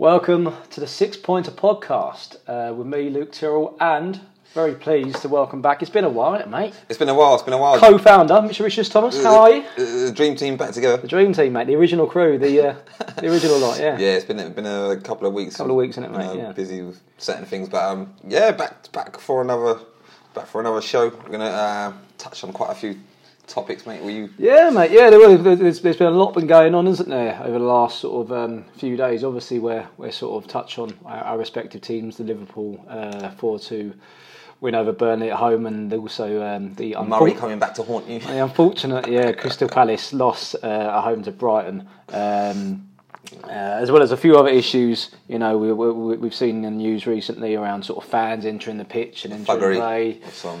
Welcome to the Six Pointer Podcast uh, with me, Luke Tyrrell, and very pleased to welcome back. It's been a while, it, mate? It's been a while. It's been a while. Co-founder, Mr. Richards Thomas. How are you? Uh, The dream team back together. The dream team, mate. The original crew. The uh, the original lot. Yeah. Yeah, it's been been a couple of weeks. A couple of weeks, innit, you mate? know, Yeah. Busy with certain things, but um, yeah, back back for another back for another show. We're gonna uh, touch on quite a few topics, mate. Were you? Yeah, mate. Yeah, there, was- there's, there's been a lot been going on, isn't there, over the last sort of um, few days. Obviously, we're we're sort of touch on our, our respective teams. The Liverpool four two win over Burnley at home, and also um, the Murray unfor- coming back to haunt you. the unfortunate yeah Crystal Palace loss uh, at home to Brighton. Um, uh, as well as a few other issues, you know, we, we, we've seen in the news recently around sort of fans entering the pitch and entering Buggery. play. Some,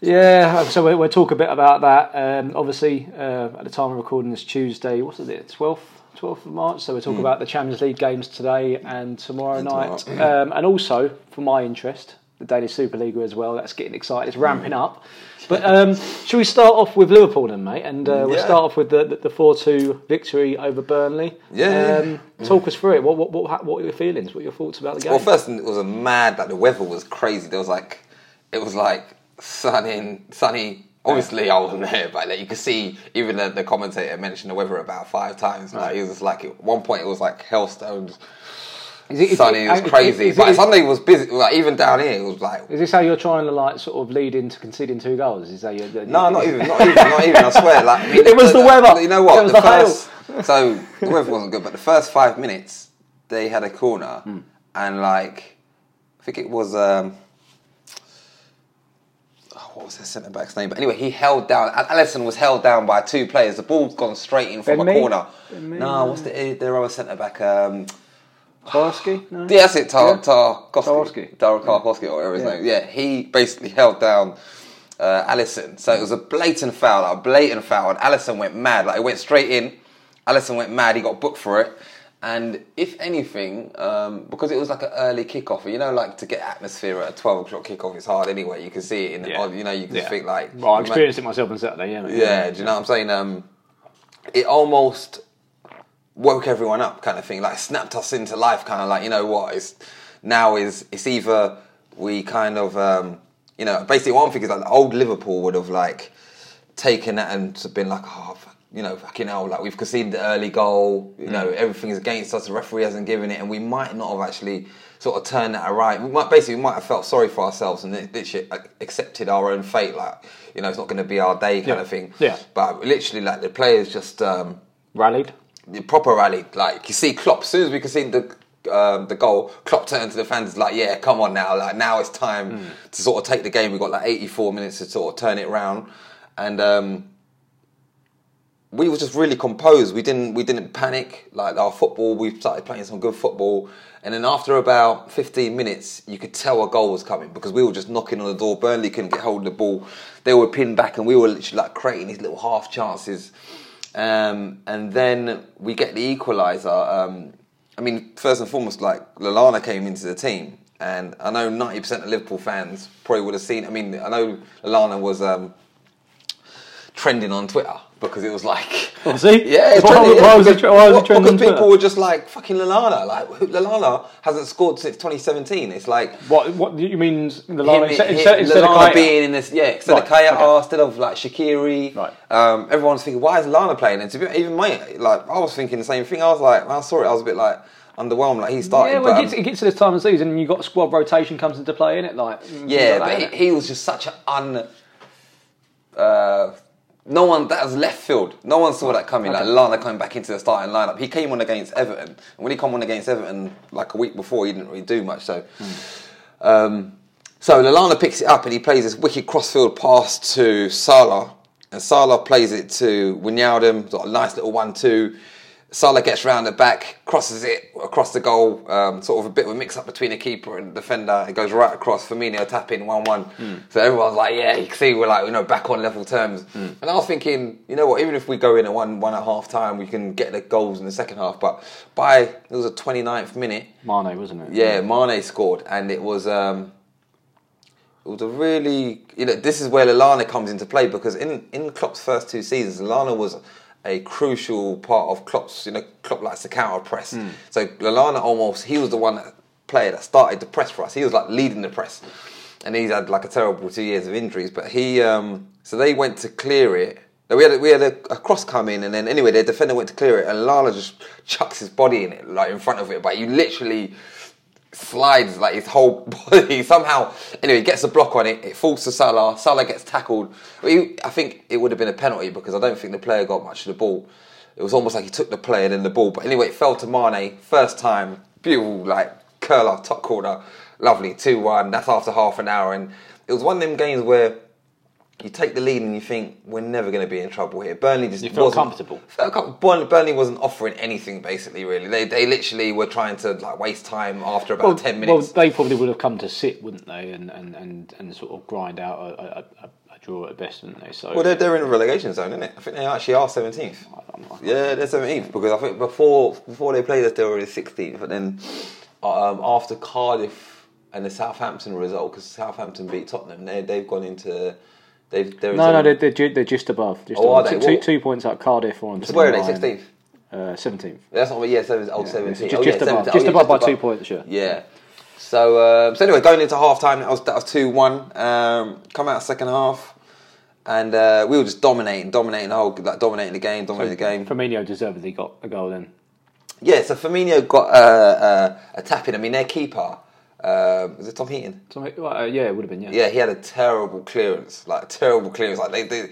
Yeah, so we- we'll talk a bit about that. Um, obviously, uh, at the time of recording this Tuesday, what's it, twelfth, twelfth of March. So we'll talk about the Champions League games today and tomorrow And night, tomorrow. um, and also for my interest, the Danish Superliga as well. That's getting excited. It's ramping up. But um, should we start off with Liverpool then, mate? And uh, we'll Yeah. start off with the the four two victory over Burnley. Yeah. Um, talk us through it. What what what what are your feelings? What are your thoughts about the game? well, first it was a mad. Like the weather was crazy. There was like, it was like sunny, sunny. Obviously, I wasn't there, but like you could see, even the, the commentator mentioned the weather about five times. Like it was like at one point, it was like hailstones. Is it- is sunny, it- it was crazy. is it- but Sunday was busy. Like even down here, it was like Is this how you're trying to like sort of lead into conceding two goals? Is that your, no, not even, not even, not even. I swear, like I mean, It was the weather. You know what? It was the the hail. so the weather wasn't good, but the first five minutes they had a corner, Hmm. and like I think it was um, oh, what was their centre back's name? But anyway, he held down. Al- Alisson was held down by two players. The ball's gone straight in from Ben a Mee? corner. Ben No, what's the their other centre back? Um, Tarski? No? yeah, that's it. Tar, Yeah. Tarkowski. Tarkowski. Tarkowski, or whatever his Yeah. name. Yeah, he basically held down uh, Alisson. So it was a blatant foul, like a blatant foul, and Alisson went mad. Like it went straight in. Alisson went mad. He got booked for it. And if anything, um, because it was like an early kickoff, you know, like to get atmosphere at a twelve o'clock kickoff is hard anyway. You can see it in the, Yeah. you know, you can Yeah. think like, Well, I experienced it myself on Saturday. Yeah, mate. yeah, do you know what I'm saying? Um, it almost woke everyone up, kind of thing. Like snapped us into life, kind of like you know what? It's now is it's either we kind of um, you know basically one thing is like the old Liverpool would have like taken that and been like oh. You know, fucking hell, like we've conceded the early goal, you know, everything is against us, the referee hasn't given it, and we might not have actually sort of turned that around. We might basically we might have felt sorry for ourselves and literally accepted our own fate, like, you know, it's not going to be our day kind Yeah. of thing. Yeah. But literally, like, the players just, um, Rallied. the proper rallied. Like you see Klopp, as soon as we see the um, the goal, Klopp turned to the fans like, "Yeah, come on now! Like now it's time Hmm. to sort of take the game. We've got like 84 minutes to sort of turn it around." And um, we were just really composed. We didn't we didn't panic. Like our football, we started playing some good football. And then after about 15 minutes, you could tell a goal was coming because we were just knocking on the door. Burnley couldn't get hold of the ball. They were pinned back, and we were literally like creating these little half chances. Um, and then we get the equaliser. Um, I mean, first and foremost, like Lallana came into the team, and I know 90% of Liverpool fans probably would have seen. I mean, I know Lallana was um, trending on Twitter because it was like, Was he? yeah, it's Why- trending, yeah, why was because- tre- why was well, trending on Because people were just like fucking Lallana. Like Lallana hasn't scored since 2017. It's like What? What do you mean? The him- instead, him- instead, instead of Keita? being in this, yeah, instead Right, of Keita, okay. instead of like Shaqiri, Right. um, everyone's thinking, why is Lana playing? And to be even my like, I was thinking the same thing. I was like, when I saw it, I was a bit like underwhelmed. Like he started, Yeah, well, but, it gets, it gets to this time of season, and you got squad rotation comes into play in it, like yeah, like but that, he, he was just such an un. Uh, no one that was left field. No one saw that coming. Like Okay. Lana coming back into the starting lineup. He came on against Everton, and when he came on against Everton like a week before, he didn't really do much. So, um, so Lallana picks it up and he plays this wicked crossfield pass to Salah, and Salah plays it to Wijnaldum. Got a nice little one-two. Salah gets round the back, crosses it across the goal, um, sort of a bit of a mix up between the keeper and the defender. It goes right across. Firmino tapping in 1 1. So everyone's like, yeah, you can see we're like, you know, back on level terms. And I was thinking, you know what, even if we go in at 1 1 at half time, we can get the goals in the second half. But by, it was a 29th minute, Mane, wasn't it? yeah, Mane scored, and it was um, it was a really you know this is where Lallana comes into play because in in Klopp's first two seasons, Lallana was a crucial part of Klopp's. You know, Klopp likes to counter press. Hmm. So Lallana almost he was the one that player that started the press for us. He was like leading the press, and he's had like a terrible two years of injuries. But he, um, so they went to clear it. We had a, we had a, a cross come in, and then anyway, their defender went to clear it, and Lala just chucks his body in it, like in front of it. But you literally slides like his whole body somehow. Anyway, he gets a block on it. It falls to Salah. Salah gets tackled. I think it would have been a penalty because I don't think the player got much of the ball. It was almost like he took the play and then the ball. But anyway, it fell to Mane. First time, beautiful like curler, top corner, lovely two one. That's after half an hour, and it was one of them games where. You take the lead and you think we're never going to be in trouble here. Burnley just You felt comfortable. felt Burnley, wasn't offering anything basically. Really, they they literally were trying to like waste time after about Well, ten well, minutes. they probably would have come to sit, wouldn't they, and, and, and, and sort of grind out a, a, a, a draw at best, wouldn't they? So Well, they're, they're in a relegation zone, isn't it? I think they actually are seventeenth. Yeah, they're seventeenth because I think before before they played us, they were already sixteenth. But then um, after Cardiff and the Southampton result, because Southampton beat Tottenham, they they've gone into they've no, no, they're, they're, ju- they're just above. Just Oh, are above. they? Two, two, What- two points out Cardiff on. So where are they? Sixteenth. Uh, Seventeenth. That's not yeah, seven, oh, 17. Just, oh, just yeah, above, 17. just Oh, yeah, above by above. two points. Sure. Yeah. So um, so anyway, going into half time, that was that was two one. Um, come out second half, and uh, we were just dominating, dominating the whole, like dominating the game, dominating the game. Firmino deservedly got a goal then. Yeah, so Firmino got uh, uh, a tap in. I mean, their keeper uh, was it Tom Heaton? Well, uh, yeah, it would have been. Yeah. Yeah, he had a terrible clearance, like a terrible clearance. Like they, they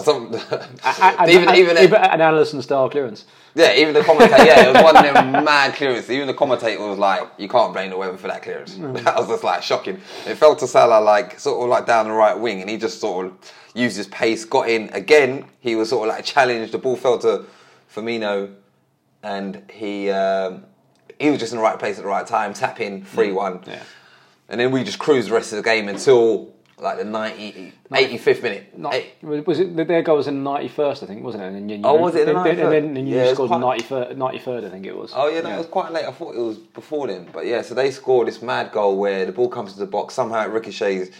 some And, even and, even even an Alisson style clearance. yeah, even the commentator. Yeah, it was one of them mad clearances. Even the commentator was like, "You can't blame the weather for that clearance." That was just like shocking. It fell to Salah like sort of like down the right wing, and he just sort of used his pace, got in again. He was sort of like challenged. The ball fell to Firmino, and he um, he was just in the right place at the right time. Tap in, three one. Yeah. And then we just cruised the rest of the game until like the 90, 85th minute. Not, was it their goal was in the ninety first? I think wasn't it? And then you, Oh, was it the then, then, 91st? and then, you Yeah, scored quite- 93rd, 93rd, I think it was. Oh yeah, no, it was quite late. I thought it was before then, but yeah. So they scored this mad goal where the ball comes to the box, somehow it ricochets,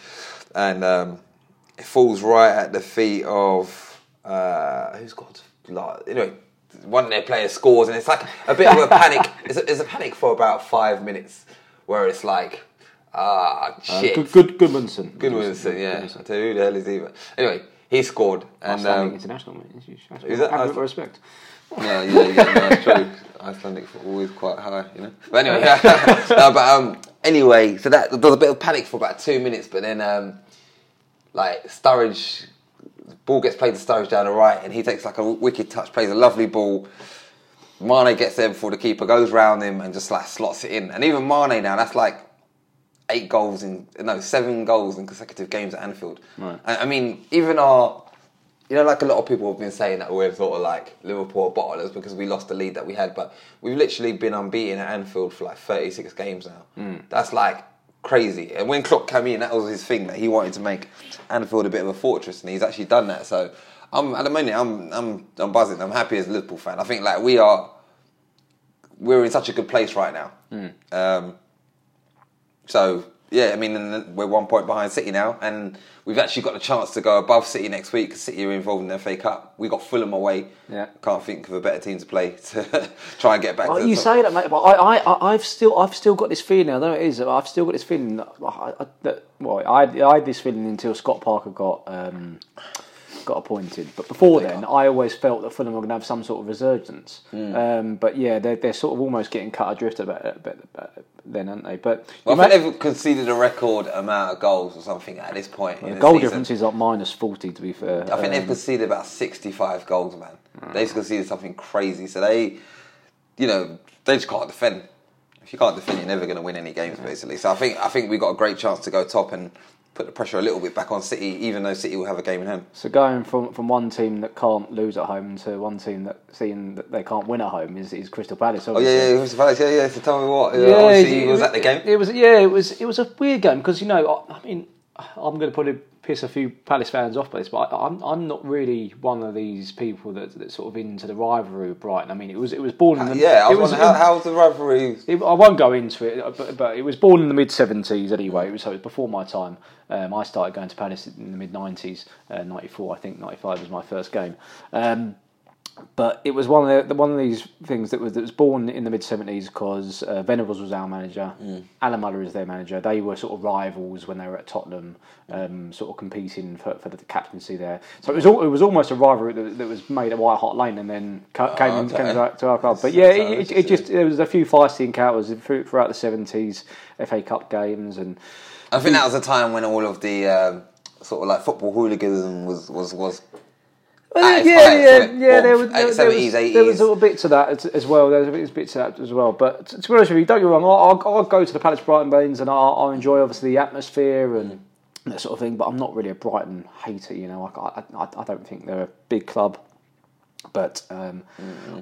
and um, it falls right at the feet of uh, who's got like anyway. One of their players scores, and it's like a bit of a panic. It's a, it's a panic for about five minutes, where it's like, ah, Uh, shit. good, good, Goodmanson. Goodwinson, yeah. I tell you who the hell is he? But anyway, he scored, and Icelandic um, international, mate. Is that have Iceland- respect. Yeah, yeah, yeah, no, true. Icelandic football is quite high, you know. But anyway, no, but um, anyway, so that there was a bit of panic for about two minutes, but then um, like Sturridge, ball gets played to Sturridge down the right, and he takes like a wicked touch, plays a lovely ball. Mane gets there before the keeper goes round him and just like slots it in, and even Mane now that's like eight goals in no seven goals in consecutive games at Anfield. Right. I, I mean, even our you know, like a lot of people have been saying that we're sort of like Liverpool bottlers because we lost the lead that we had, but we've literally been unbeaten at Anfield for like 36 games now. Hmm. That's like crazy. And when Klopp came in, that was his thing that he wanted to make Anfield a bit of a fortress, and he's actually done that. So I'm at the moment, I'm I'm I'm buzzing. I'm happy as a Liverpool fan. I think like we are, we're in such a good place right now. Um, so yeah, I mean, and we're one point behind City now, and we've actually got the chance to go above City next week. City are involved in the FA Cup. We got Fulham away. Yeah. can't think of a better team to play to try and get back. Oh, to the you top. say that, mate, but I, I, I've still, I've still got this feeling. I don't know what it is. I've still got this feeling that, I, I- that well, I, I had this feeling until Scott Parker got um, got appointed. But before then, I always felt that Fulham were going to have some sort of resurgence. Hmm. Um, but yeah, they're, they're sort of almost getting cut adrift a bit, a bit, a bit then, aren't they? But Well, I think they've conceded a record amount of goals or something at this point. in the the goal season. difference is like minus forty. To be fair, I think they've Um, conceded about 65 goals, man. They've conceded something crazy. So they, you know, they just can't defend. If you can't defend, you're never going to win any games, basically. So I think I think we've got a great chance to go top and put the pressure a little bit back on City, even though City will have a game in hand. So going from, from one team that can't lose at home to one team that seeing that they can't win at home is, is Crystal Palace. Oh yeah, yeah, Mr. Palace, yeah, yeah. So tell me what. Uh, yeah, obviously, he was at the game. It, was yeah, it was it was a weird game because you know I, I mean I'm going to probably piss a few Palace fans off by this, but I, I'm I'm not really one of these people that that sort of into the rivalry with Brighton. I mean it was it was born in the yeah, I was, how, how's the rivalry? it, I won't go into it, but, but it was born in the mid seventies anyway. It was, so it was before my time. Um, I started going to Palace in the mid nineties, uh, ninety four, I think ninety five was my first game. Um, but it was one of the, one of these things that was that was born in the mid seventies because uh, Venables was our manager, Mm. Alan Muller is their manager. They were sort of rivals when they were at Tottenham, um, sort of competing for, for the captaincy there. So it was all, it was almost a rivalry that, that was made at White Hart Lane and then ca- came, in, Oh, okay. came to, our, to our club. But yeah, it, it, it just there was a few feisty encounters throughout the seventies, FA Cup games and. I think that was a time when all of the um, sort of like football hooliganism was was was. Its yeah, yeah, yeah. There was, there, there 70s, was, there was 80s. little bits of that as, as well. There was bits of that as well. But to, to be honest with you, don't get me wrong. I'll, I'll, I'll go to the Palace Brighton Baines and I'll, I'll enjoy obviously the atmosphere and that sort of thing. But I'm not really a Brighton hater. You know, I, I, I don't think they're a big club. But um,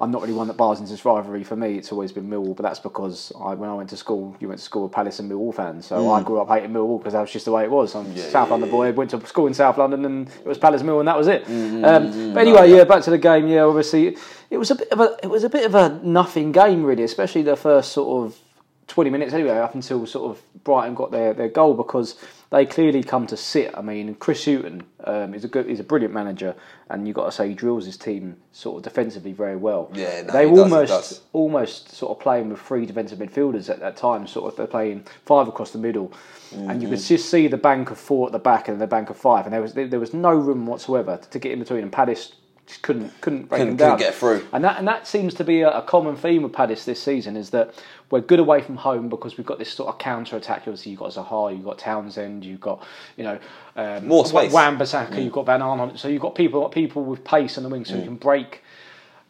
I'm not really one that bars into this rivalry. For me, it's always been Millwall. But that's because I, when I went to school, you went to school with Palace and Millwall fans. So I grew up hating Millwall because that was just the way it was. I'm a South London boy. Went to school in South London, and it was Palace Mill, and that was it. Um, but anyway, yeah, back to the game. Yeah, obviously, it was a bit of a it was a bit of a nothing game, really, especially the first sort of 20 minutes anyway, up until sort of Brighton got their, their goal because they clearly come to sit. I mean, Chris Hughton um, is a good, he's a brilliant manager, and you've got to say he drills his team sort of defensively very well. Yeah, no, they he were does, almost does. almost sort of playing with three defensive midfielders at that time. Sort of they're playing five across the middle, and you could Mm-hmm. just see the bank of four at the back and the bank of five, and there was there, there was no room whatsoever to get in between. And Palace just couldn't couldn't break Couldn't- them down. couldn't get through. And that and that seems to be a, a common theme with Palace this season is that we're good away from home because we've got this sort of counter attack. Obviously, you've got Zaha, you've got Townsend, you've got you know um, More space. Wan Bissaka, you've got Van Aanholt. So you've got people people with pace on the wing, so Mm. you can break.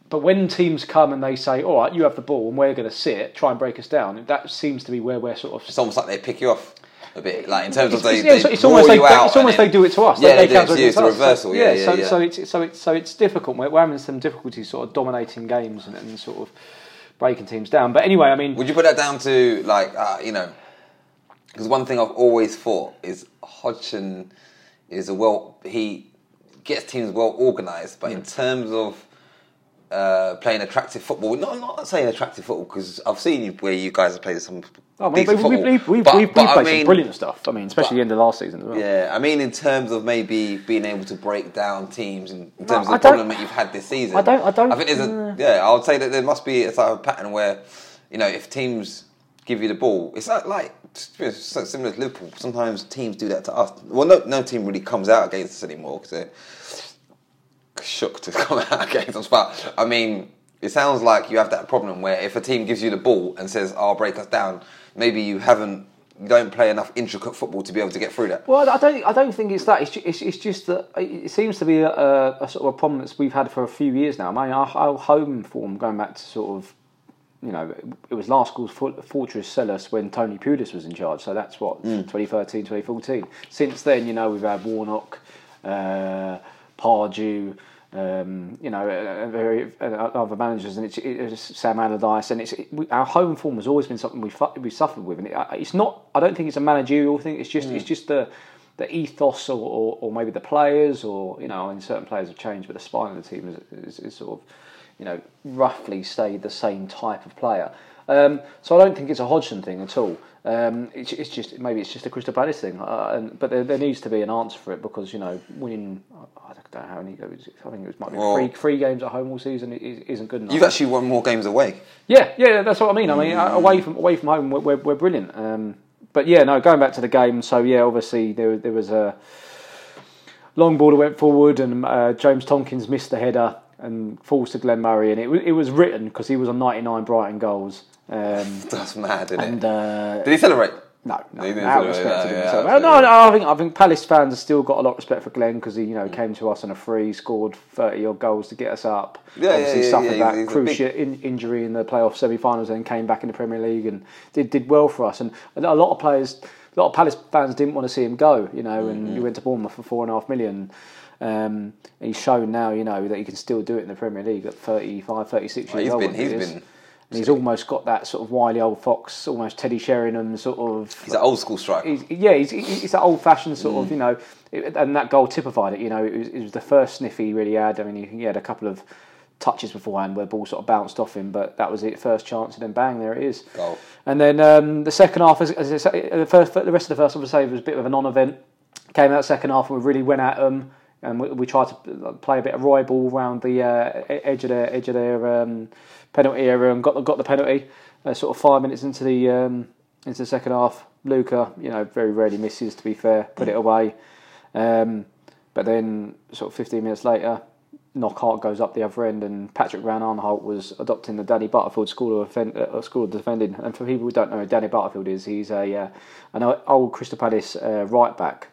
But when teams come and they say, "All right, you have the ball and we're going to sit, try and break us down," that seems to be where we're sort of It's almost like they pick you off a bit, like in terms of it's, they, it's, they it's, almost out. it's almost they do it to us. Yeah, they, they they do it to you, counter it's against the us. So- reversal, yeah, yeah, so, yeah. so it's so it's so it's difficult. We're, we're having some difficulties sort of dominating games and, and sort of breaking teams down. But anyway, I mean, Would you put that down to like uh, you know? Because one thing I've always thought is Hodgson is a well he gets teams well organised, but in Mm. terms of uh, playing attractive football, not not saying attractive football because I've seen you where you guys have played some oh, we, decent we, we've we've, but, we've, but we've I played mean, some brilliant stuff. I mean, especially in the end of last season as well. Yeah, I mean, in terms of maybe being able to break down teams, in, in terms I of the problem that you've had this season, I don't- I don't- I think there's a yeah. I would say that there must be a type of pattern where, you know, if teams give you the ball, it's like like similar to Liverpool. Sometimes teams do that to us. Well, no, no team really comes out against us anymore because they're shook to come out against us. But I mean, it sounds like you have that problem where if a team gives you the ball and says, "I'll break us down," maybe you haven't. You don't play enough intricate football to be able to get through that. Well, I don't. I don't think it's that. It's just, it's, it's just that it seems to be a, a, sort of a problem that we've had for a few years now. I mean, our, our home form going back to sort of, you know, it was last school's Fortress Selhurst when Tony Pulis was in charge. So that's what 2013, 2014. Since then, you know, we've had Warnock, uh, Pardew. Um, you know, uh, very uh, other managers, and it's, it's Sam Allardyce, and it's it, we, our home form has always been something we fu- we suffered with, and it, uh, it's not. I don't think it's a managerial thing. It's just it's just the the ethos, or, or, or maybe the players, or you know, I mean, certain players have changed, but the spine of the team is, is, is sort of, you know, roughly stayed the same type of player. Um, so I don't think it's a Hodgson thing at all. Um, it's, it's just maybe it's just a Crystal Palace thing, uh, and, but there, there needs to be an answer for it because you know winning I don't know how many I think it was might be Well- three three games at home all season is, isn't good enough. You've actually won more games away. Yeah, yeah, that's what I mean. I mean, uh away from away from home, we're, we're, we're brilliant. Um, but yeah, no, going back to the game. So yeah, obviously there there was a long ball that went forward, and uh, James Tompkins missed the header and falls to Glenn Murray, and it wa- it was written because he was on ninety nine Brighton goals. Um, That's mad, isn't and it? uh, Did he celebrate? no, no, He didn't out respect no, to him. yeah, no, absolutely. no, I think I think Palace fans have still got a lot of respect for Glenn because he, you know, came to us on a free, scored thirty odd goals to get us up. Yeah, Obviously yeah, yeah, suffered yeah, that he's- he's a big- cruciate in, injury in the playoff semi-finals, and came back in the Premier League and did did well for us. And a lot of players, a lot of Palace fans didn't want to see him go, you know, and Mm-hmm. he went to Bournemouth for four and a half million. Um, he's shown now, you know, that he can still do it in the Premier League at 35, 36 Well, years he's old. been- he's been- And he's almost got that sort of wily old fox, almost Teddy Sheringham sort of. He's an old school striker. He's, yeah, he's, he's that old fashioned sort Mm. of, you know, it, and that goal typified it. You know, it was, it was the first sniff he really had. I mean, he, he had a couple of touches beforehand where the ball sort of bounced off him, but that was it. First chance, and then bang, there it is. Goal. And then um, the second half, as, as I say, the first, the rest of the first half, I would say was a bit of a non-event. Came out second half and we really went at them. And we, we tried to play a bit of Roy ball around the uh, edge of their edge of their um, penalty area and got the, got the penalty. Uh, sort of five minutes into the um, into the second half, Luca, you know, very rarely misses. To be fair, put it away. Um, but then, sort of 15 minutes later, Knockaert goes up the other end, and Patrick Van Aanholt was adopting the Danny Butterfield school of, offend, uh, school of defending. And for people who don't know who Danny Butterfield is, he's a uh, an old Crystal Palace uh, right back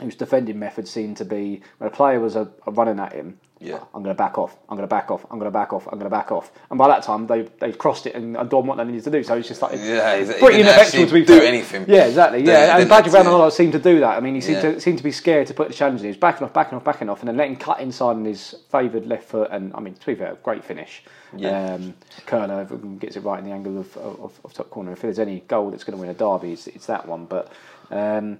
whose defending method seemed to be when a player was uh, running at him. Yeah. I'm going to back off. I'm going to back off. I'm going to back off. I'm going to back off. And by that time, they they crossed it and done what they needed to do. So it's just like Yeah, it's pretty ineffectual to be do fair. anything. Yeah, exactly. Yeah, they and didn't- Aanholt seemed to do that. I mean, he seemed Yeah. to seemed to be scared to put the challenge in. He was backing off, backing off, backing off, and then letting cut inside on his favoured left foot. And I mean, to be fair, great finish. Yeah. Um, Kerner gets it right in the angle of, of, of top corner. If there's any goal that's going to win a derby, it's, it's that one. But um,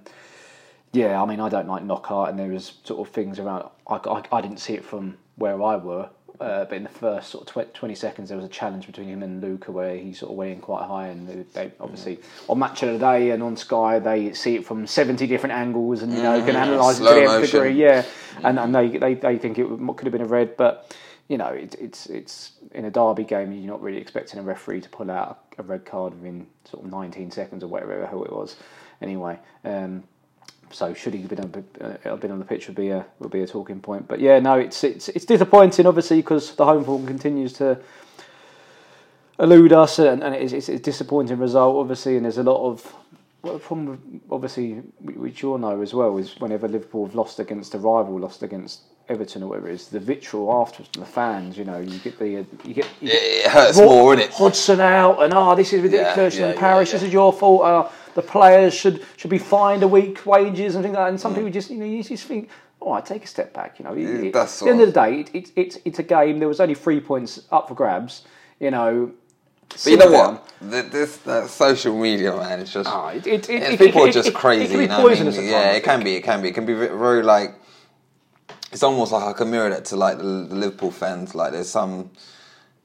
yeah, I mean, I don't like Knockaert, and there was sort of things around. I, I, I didn't see it from where I were, uh, but in the first sort of tw- twenty seconds, there was a challenge between him and Luca where he sort of went in quite high, and they, they obviously on Match of the Day and on Sky they see it from seventy different angles, and you know can analyse it to the degree. Yeah, and and they, they, they think it could have been a red, but you know it, it's it's in a derby game you're not really expecting a referee to pull out a red card within sort of 19 seconds or whatever hell it was. Anyway, um, so should he have been on, uh, been on the pitch would be a would be a talking point. But yeah, no, it's it's it's disappointing obviously because the home form continues to elude us, and, and it's, it's a disappointing result obviously. And there's a lot of well, the problem obviously which you all know as well is whenever Liverpool have lost against a rival, lost against Everton or whatever it is, the vitriol afterwards from the fans. You know, you get the uh, you get you It, get it hurts Rod- more, innit? Hodgson out, and oh, this is ridiculous. Yeah, yeah, and Paris, yeah, this is your fault. Uh, the players should should be fined a week wages and things like that. And some Mm. people just you know you just think, oh, I take a step back. You know, It- at the end of the day, it, it, it's it's a game. There was only three points up for grabs. You know. But you know what? The, this that social media, man, it's just Ah, it, it, it, people are just crazy. It can be you know what I mean? Yeah, it can be. It can be. It can be very like. It's almost like I can mirror that to like the, the Liverpool fans. Like there's some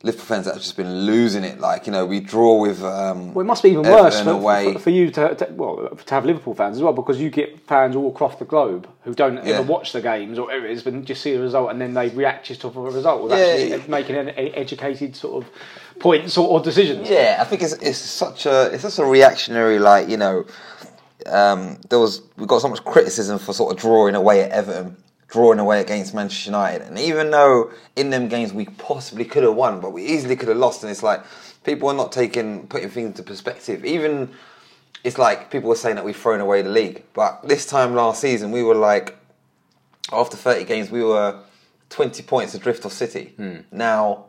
Liverpool fans that have just been losing it. Like you know, we draw with. Um, Well, it must be even worse for, for, for you to, to well to have Liverpool fans as well because you get fans all across the globe who don't Yeah. ever watch the games or whatever it is, but just see the result and then they react just off of a result without Yeah. actually making an educated sort of points or, or decisions. Yeah, I think it's it's such a it's such a reactionary like you know, um, there was we got so much criticism for sort of drawing away at Everton, drawing away against Manchester United, and even though in them games we possibly could have won, but we easily could have lost, and it's like people are not taking putting things into perspective. Even it's like people were saying that we've thrown away the league, but this time last season we were like after thirty games we were twenty points adrift of City. Hmm. Now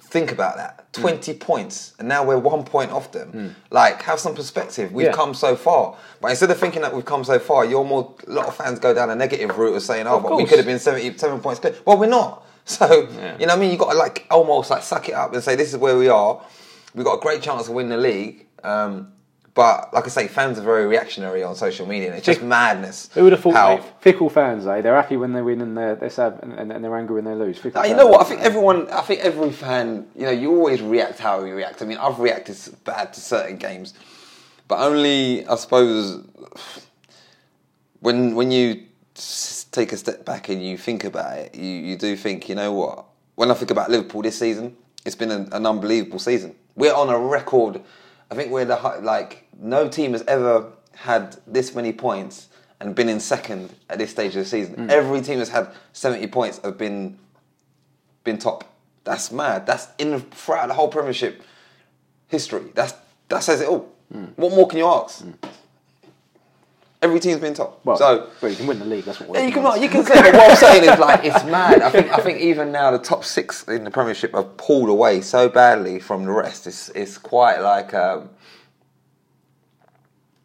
think about that. 20 points, and now we're one point off them. Like, have some perspective. We've Yeah. come so far. But instead of thinking that we've come so far, you're more, a lot of fans go down a negative route of saying, oh, Of but we could have been 77 points clear. Well, we're not. So, you know what I mean? You've got to, like, almost, like, suck it up and say, this is where we are. We've got a great chance to win the league. Um, but, like I say, fans are very reactionary on social media, and it's just madness. Who would have thought, how- mate? Fickle fans, eh? They're happy when they win and they're, they're sad and, and, they're angry when they lose. Fickle you know what? I think everyone, I think every fan, you know, you always react how you react. I mean, I've reacted bad to certain games, but only, I suppose, when when you take a step back and you think about it, you, you do think, you know what? When I think about Liverpool this season, it's been an, an unbelievable season. We're on a record. I think we're the like no team has ever had this many points and been in second at this stage of the season. Mm. Every team has had seventy points have been been top. That's mad. That's in throughout the whole Premiership history. That's that says it all. Mm. What more can you ask? Mm. Every team's been top. Well, so well, you can win the league. That's what we're you can you can say, but what I'm saying is like it's mad. I think I think even now the top six in the Premiership have pulled away so badly from the rest. It's it's quite like um,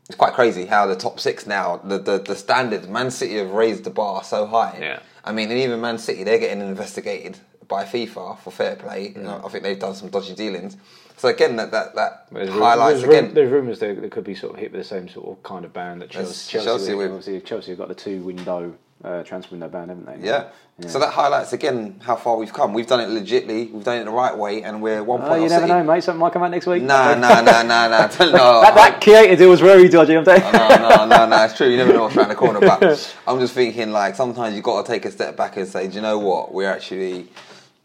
it's quite crazy how the top six now the the, the standard Man City have raised the bar so high. Yeah. I mean, and even Man City they're getting investigated by FIFA for fair play. You know, I think they've done some dodgy dealings. So again, that that that There's, highlights there's, again. there's rumours they, they could be sort of hit with the same sort of kind of ban that Chelsea. Chelsea, Chelsea with- obviously, Chelsea have got the two window uh, transfer window ban, haven't they? Yeah. So that highlights again how far we've come. We've done it legitly. We've done it the right way, and we're one Oh, point. you never City. know, mate. Something might come out next week. Nah, nah, nah, nah, nah. Don't that, that Keita deal was very dodgy. I'm telling you. no, no, no, no. It's true. You never know what's around the corner. But I'm just thinking, like, sometimes you've got to take a step back and say, do you know what? We're actually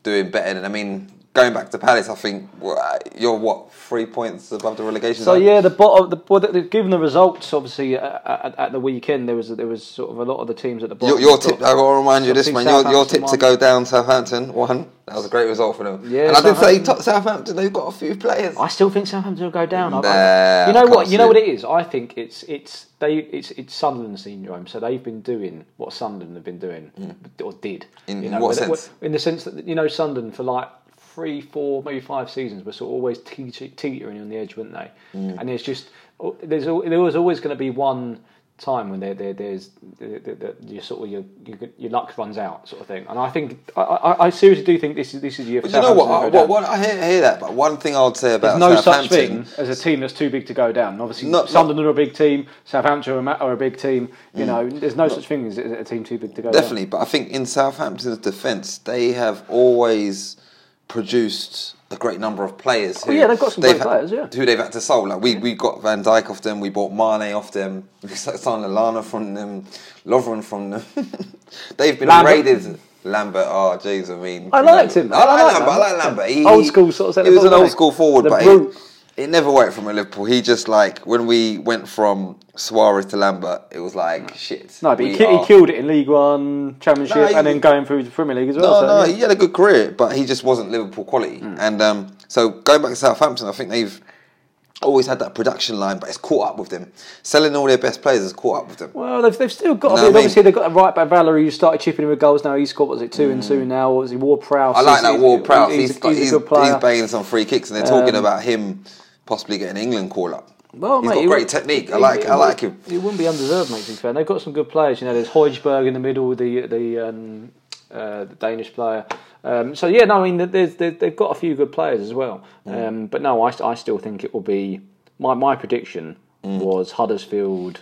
doing better. than I mean, going back to Palace, I think uh, you're what three points above the relegation. So zone? yeah, the bottom. The, given the results, obviously at, at, at the weekend, there was there was sort of a lot of the teams at the bottom. Your, your tip, I got to remind you this, man. Your, your tip to go down Southampton one. That was a great result for them. Yeah, and I did say Southampton- top Southampton. They've got a few players. I still think Southampton will go down. I- I- Nah, you know what? You know what it. is. I think it's it's they it's it's Sunderland syndrome. So they've been doing what Sunderland have been doing hmm. or did. In- you in know, what sense? In the sense that you know Sunderland for like three, four, maybe five seasons were sort of always te- te- teetering on the edge, weren't they? Hmm. And there's just oh, there's there was always going to be one time when there, there there's there, there, there, you sort of your, your your luck runs out sort of thing. And I think I, I, I seriously do think this is this is your. But you know what? I, what, what I hear, hear that, but one thing I would say about There's no such thing as a team that's too big to go down. Obviously, Not- Sunderland are a big team. Southampton are a, are a big team. Mm. You know, there's no such thing as a team too big to go Definitely, but I think in Southampton's defence, they have always produced a great number of players. Oh, who Oh, yeah, they've got some they've great had- players, yeah. who they've had to sell. Like we, we got Van Dijk off them, we bought Mane off them, we signed Lallana from them, Lovren from them. they've been Lambert. raided. Lambert, oh jeez, I mean, I liked him. I like I like Lambert. I like Lambert. He, Old school sort of He was an old school forward, The but brute. it, it never worked from a Liverpool. He just like when we went from Suarez to Lambert, it was like shit. No, but he, ki- he killed it in League One, Championship, No, he- and then going through the Premier League as well. No, so, no, yeah. he had a good career, but he just wasn't Liverpool quality. Hmm. And um, so going back to Southampton, I think they've always had that production line, but it's caught up with them. Selling all their best players has caught up with them. Well, they've, they've still got. I I mean, obviously, they've got a right back Valery who started chipping in with goals now. He's scored, what was it, two and two now? What was he, Ward Prowse? Mm. I like He's- that Ward Prowse. He's, He's, he's, a he's, good player. he's banging some free kicks, and they're talking Um, about him possibly get an England call up. Well, he's mate, got he great technique. I like, he I like him. He wouldn't be undeserved, mate. To be fair, they've got some good players. You know, there's Hojbjerg in the middle, the the um, uh, the Danish player. Um, so yeah, no, I mean, there's, there's, they've got a few good players as well. Mm. Um, but no, I, I still think it will be my my prediction Mm. was Huddersfield,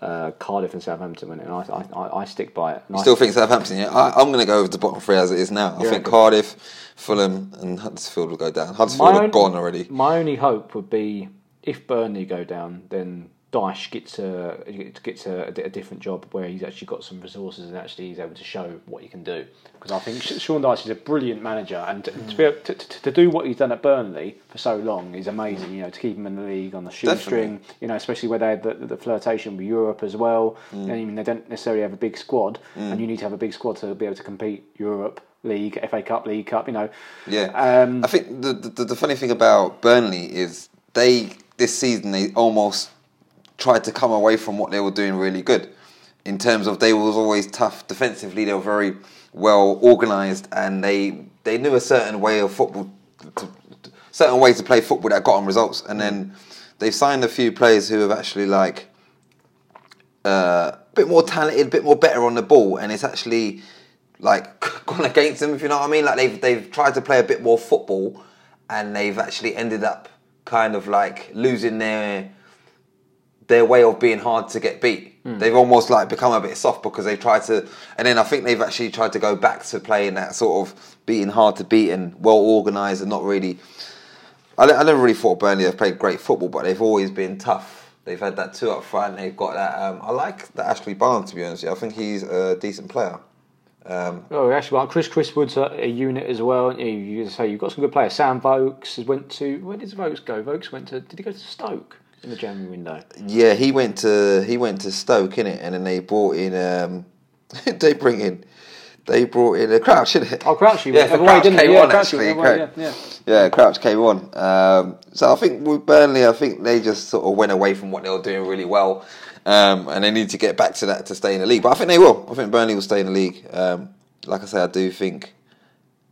uh, Cardiff, and Southampton winning. And I, I, I, stick by it. I Still think Southampton. Yeah, I, I'm going to go with the bottom three as it is now. I You think? Cardiff, Fulham, and Huddersfield will go down. Huddersfield My own- gone already. My only hope would be if Burnley go down, then Dyche gets a gets a, a different job where he's actually got some resources and actually he's able to show what he can do. Because I think Sean Dyche is a brilliant manager, and to, to, be able to, to, to do what he's done at Burnley for so long is amazing. You know, to keep him in the league on the shoestring. You know, especially where they had the, the flirtation with Europe as well. And even they don't necessarily have a big squad, and you need to have a big squad to be able to compete Europe. League, FA Cup, League Cup, you know. Yeah, Um, I think the, the the funny thing about Burnley is they this season they almost tried to come away from what they were doing really good, in terms of they was always tough defensively. They were very well organised and they they knew a certain way of football, to, certain ways to play football that got them results. And then they've signed a few players who have actually like uh, a bit more talented, a bit more better on the ball, and it's actually like gone against them. If you know what I mean, like they've they've tried to play a bit more football, and they've actually ended up kind of like losing their their way of being hard to get beat. They've almost like become a bit soft because they tried to, and then I think they've actually tried to go back to playing that sort of being hard to beat and well organised and not really. I, I never really thought Burnley have played great football, but they've always been tough. They've had that two up front. They've got that. Um, I like that Ashley Barnes to be honest. I think he's a decent player. Um, Oh, actually, well, Chris Chris Wood's a, a unit as well. You, you say you've got some good players. Sam Vokes has went to where did Vokes go? Vokes went to did he go to Stoke in the January window? yeah, he went to he went to Stoke innit? and then they brought in. Um, they bring in. They brought in a Crouch, innit? Oh, Crouchy Yeah, went Crouch came Yeah, on Crouchy actually. Crouch- yeah, Yeah, Crouch came on. Um, so I think with Burnley, I think they just sort of went away from what they were doing really well, um, and they need to get back to that to stay in the league. But I think they will. I think Burnley will stay in the league. Um, like I say, I do think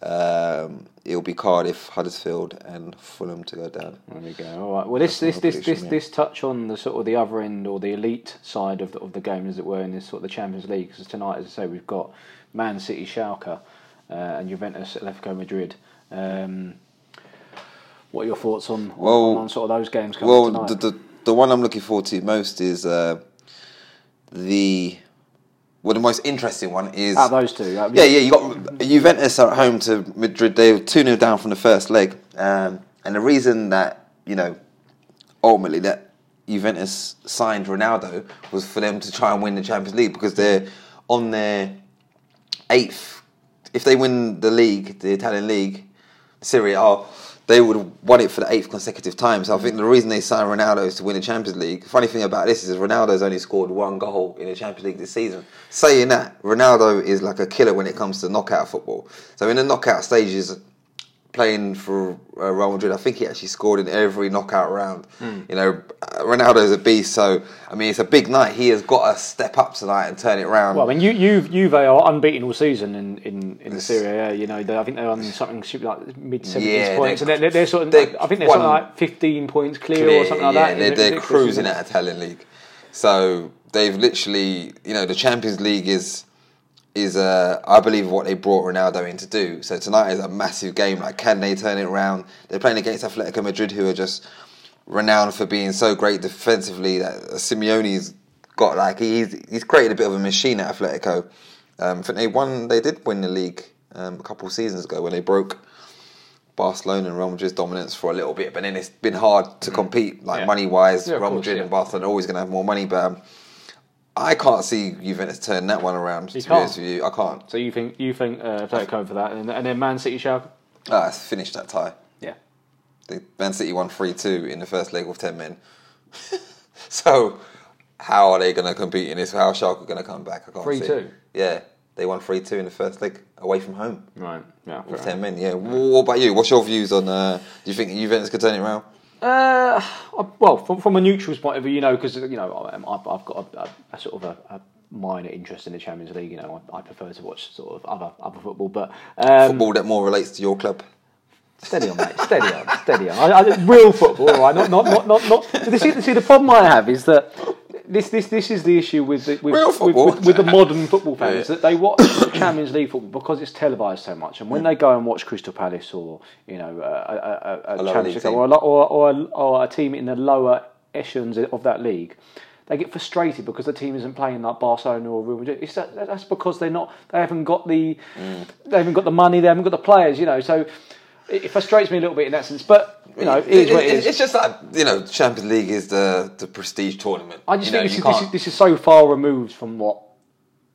um, it'll be Cardiff, Huddersfield, and Fulham to go down. There we go. All right. Well, this this this this, yeah. this touch on the sort of the other end or the elite side of the, of the game, as it were, in this sort of the Champions League. Because tonight, as I say, we've got Man City, Schalke, uh, and Juventus, Atletico Madrid. Um, what are your thoughts on, on, Well- on sort of those games coming Well, the, the the one I'm looking forward to most is uh, the well, the most interesting one is of those two, yeah, yeah. You got Juventus are at home to Madrid. They were two 0 down from the first leg, um, and the reason that you know ultimately that Juventus signed Ronaldo was for them to try and win the Champions League because they're on their eighth. If they win the league, the Italian league, Serie A, they would have won it for the eighth consecutive time. So I think the reason they signed Ronaldo is to win the Champions League. Funny thing about this is Ronaldo's only scored one goal in the Champions League this season. Saying that, Ronaldo is like a killer when it comes to knockout football. So in the knockout stages, playing for uh, Real Madrid, I think he actually scored in every knockout round. You know, Ronaldo's a beast. So I mean, it's a big night. He has got to step up tonight and turn it around. Well, I mean, you, you, Juve are unbeaten all season in, in, in the Serie A. You know, they, I think they're on something like mid seventies Yeah, points, they're- and they're, they're sort of. they're I think they're one- something like fifteen points clear, clear, or something like yeah, that. They're, they're cruising at Italian league. So they've literally, you know, the Champions League is is uh, I believe what they brought Ronaldo in to do. So tonight is a massive game. Like, can they turn it around? They're playing against Atletico Madrid, who are just renowned for being so great defensively. That Simeone's got like he's he's created a bit of a machine at Atletico. Um, I think they won. They did win the league um, a couple of seasons ago when they broke Barcelona and Real Madrid's dominance for a little bit, but then it's been hard to compete, like Mm. Yeah. money wise. Yeah, Real Madrid yeah. and Barcelona are always going to have more money, but um, I can't see Juventus turn that one around. You to be can't? honest with you, I can't. So you think you think uh, Atletico for that, and, and then Man City, Schalke? Ah, it's finished that tie. Yeah. The Man City won three two in the first leg with ten men. so how are they going to compete in this? How are Schalke going to come back? I can't see. 3-2? Yeah, they won three two in the first leg away from home. Right. Yeah. With ten men, yeah. What about you? What's your views on? Uh, do you think Juventus could turn it around? Uh, well, from, from a neutral's point of view, you know, because you know I've, I've got a, a, a sort of a, a minor interest in the Champions League. You know, I, I prefer to watch sort of other other football, but um, Football that more relates to your club. steady on, mate, steady on, steady on. I, I, real football, all right? Not not not not. not see, see, the problem I have is that. This, this, this is the issue with the, with, with, with, with the modern football fans Yeah. that they watch the Champions League football because it's televised so much, and when they go and watch Crystal Palace or you know a, a, a, a, A Championship league or a, or, or, a, or a team in the lower echelons of that league, they get frustrated because the team isn't playing like Barcelona or Real Madrid. It's that, that's because they're not. They haven't got the. Mm. They haven't got the money. They haven't got the players. You know, so it, frustrates me a little bit in that sense. But you know, it is what it is. It's just like you know, Champions League is the the prestige tournament. I just You know, think this is, this, is, this is so far removed from what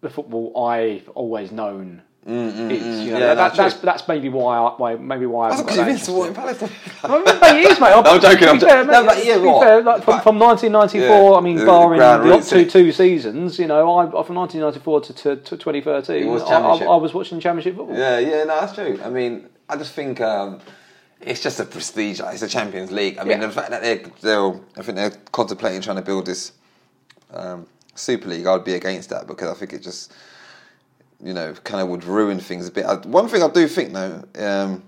the football I've always known is. You know, Mm, Yeah, that, that's true. that's maybe why I, why maybe why I've because you've been supporting Palace. Well, mate, it is, mate. I'm, I'm joking, I'm fair, mate, No, but yeah, what? fair, like, from, from 1994, Yeah, I mean, the barring the roots, up to innit? two seasons, you know, I, from 1994 to, to, to 2013, was I, I. I was watching Championship football. Yeah, yeah, no, that's true. I mean, I just think um, it's just a prestige. It's a Champions League. I mean, Yeah. the fact that they're, they're, I think they're contemplating trying to build this um, Super League. I'd be against that because I think it just, you know, kind of would ruin things a bit. I, one thing I do think though, um,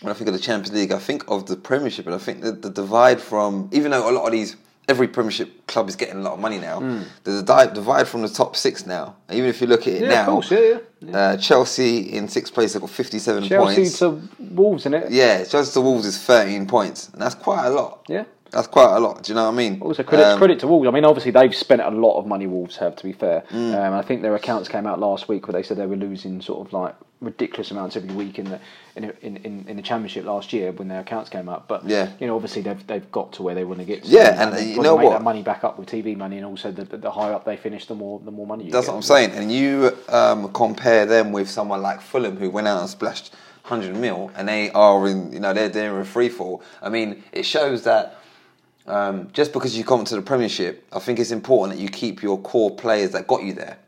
when I think of the Champions League, I think of the Premiership, and I think that the divide from, even though a lot of these. Every Premiership club is getting a lot of money now. There's a di- divide from the top six now. Even if you look at it. Yeah, now, course, yeah, yeah. uh, Chelsea in sixth place, they've got 57 Chelsea points. to Wolves, in it. yeah, Chelsea to Wolves is 13 points, and that's quite a lot. Yeah. That's quite a lot. Do you know what I mean? Also, credit, Um, credit to Wolves. I mean, obviously they've spent a lot of money. Wolves have, to be fair. Mm. Um, I think their accounts came out last week where they said they were losing sort of like ridiculous amounts every week in the in in, in, in the championship last year when their accounts came up. But Yeah. you know, obviously they've they've got to where they want to get. to. Yeah, and they've you know what? That money back up with TV money, and also the, the, higher up they finish, the more the more money. You That's get. what I'm saying. And you um, compare them with someone like Fulham, who went out and splashed 100 mil, and they are in, you know, they're in a free fall. I mean, it shows that um, just because you come to the Premiership, I think it's important that you keep your core players that got you there.